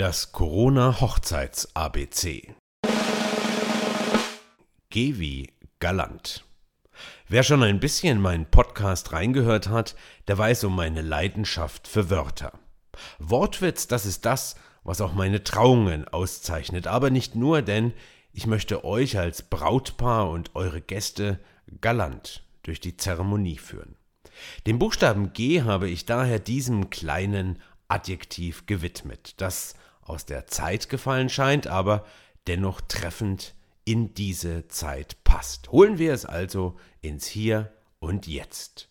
Das Corona-Hochzeits-ABC. Geh wie galant. Wer schon ein bisschen in meinen Podcast reingehört hat, der weiß um meine Leidenschaft für Wörter. Wortwitz, das ist das, was auch meine Trauungen auszeichnet, aber nicht nur, denn ich möchte euch als Brautpaar und eure Gäste galant durch die Zeremonie führen. Den Buchstaben G habe ich daher diesem kleinen Adjektiv gewidmet, das aus der Zeit gefallen scheint, aber dennoch treffend in diese Zeit passt. Holen wir es also ins Hier und Jetzt.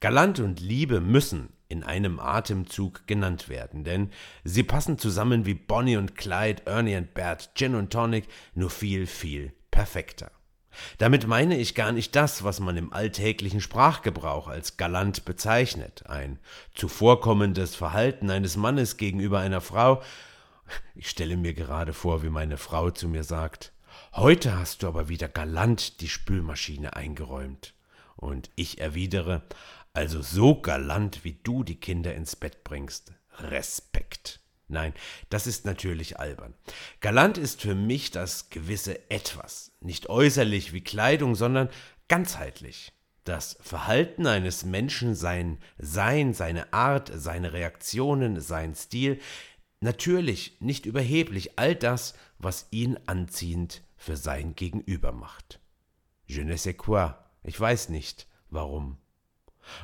Galant und Liebe müssen in einem Atemzug genannt werden, denn sie passen zusammen wie Bonnie und Clyde, Ernie und Bert, Gin und Tonic, nur viel, viel perfekter. Damit meine ich gar nicht das, was man im alltäglichen Sprachgebrauch als galant bezeichnet, ein zuvorkommendes Verhalten eines Mannes gegenüber einer Frau, ich stelle mir gerade vor, wie meine Frau zu mir sagt, heute hast du aber wieder galant die Spülmaschine eingeräumt. Und ich erwidere, also so galant, wie du die Kinder ins Bett bringst. Respekt. Nein, das ist natürlich albern. Galant ist für mich das gewisse Etwas, nicht äußerlich wie Kleidung, sondern ganzheitlich. Das Verhalten eines Menschen, sein Sein, seine Art, seine Reaktionen, sein Stil, Natürlich, nicht überheblich, all das, was ihn anziehend für sein Gegenüber macht. Je ne sais quoi, ich weiß nicht, warum.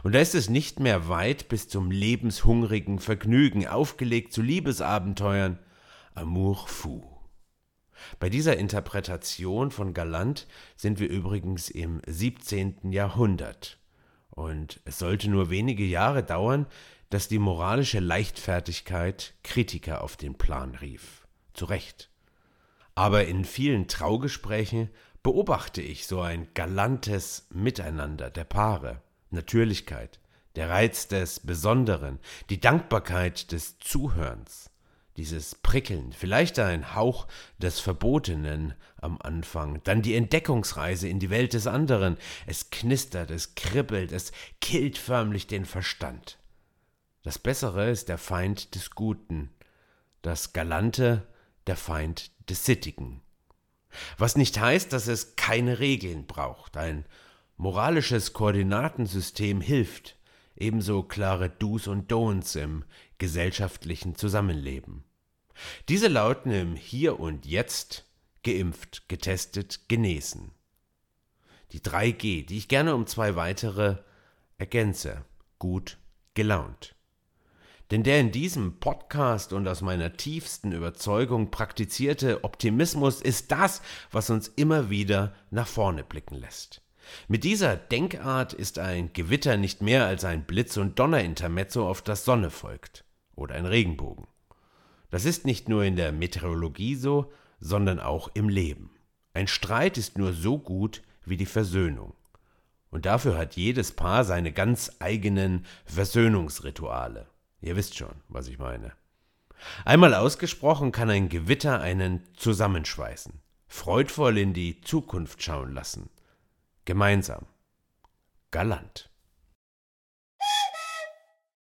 Und da ist es nicht mehr weit bis zum lebenshungrigen Vergnügen, aufgelegt zu Liebesabenteuern. Amour fou. Bei dieser Interpretation von Galant sind wir übrigens im 17. Jahrhundert. Und es sollte nur wenige Jahre dauern, dass die moralische Leichtfertigkeit Kritiker auf den Plan rief. Zu Recht. Aber in vielen Traugesprächen beobachte ich so ein galantes Miteinander der Paare, Natürlichkeit, der Reiz des Besonderen, die Dankbarkeit des Zuhörens, dieses Prickeln, vielleicht ein Hauch des Verbotenen am Anfang, dann die Entdeckungsreise in die Welt des anderen, es knistert, es kribbelt, es killt förmlich den Verstand. Das Bessere ist der Feind des Guten, das Galante der Feind des Sittigen. Was nicht heißt, dass es keine Regeln braucht. Ein moralisches Koordinatensystem hilft, ebenso klare Do's und Don'ts im gesellschaftlichen Zusammenleben. Diese lauten im Hier und Jetzt geimpft, getestet, genesen. Die 3G, die ich gerne um zwei weitere ergänze. Gut gelaunt. Denn der in diesem Podcast und aus meiner tiefsten Überzeugung praktizierte Optimismus ist das, was uns immer wieder nach vorne blicken lässt. Mit dieser Denkart ist ein Gewitter nicht mehr als ein Blitz- und Donnerintermezzo, auf das Sonne folgt. Oder ein Regenbogen. Das ist nicht nur in der Meteorologie so, sondern auch im Leben. Ein Streit ist nur so gut wie die Versöhnung. Und dafür hat jedes Paar seine ganz eigenen Versöhnungsrituale. Ihr wisst schon, was ich meine. Einmal ausgesprochen kann ein Gewitter einen zusammenschweißen, freudvoll in die Zukunft schauen lassen. Gemeinsam. Galant.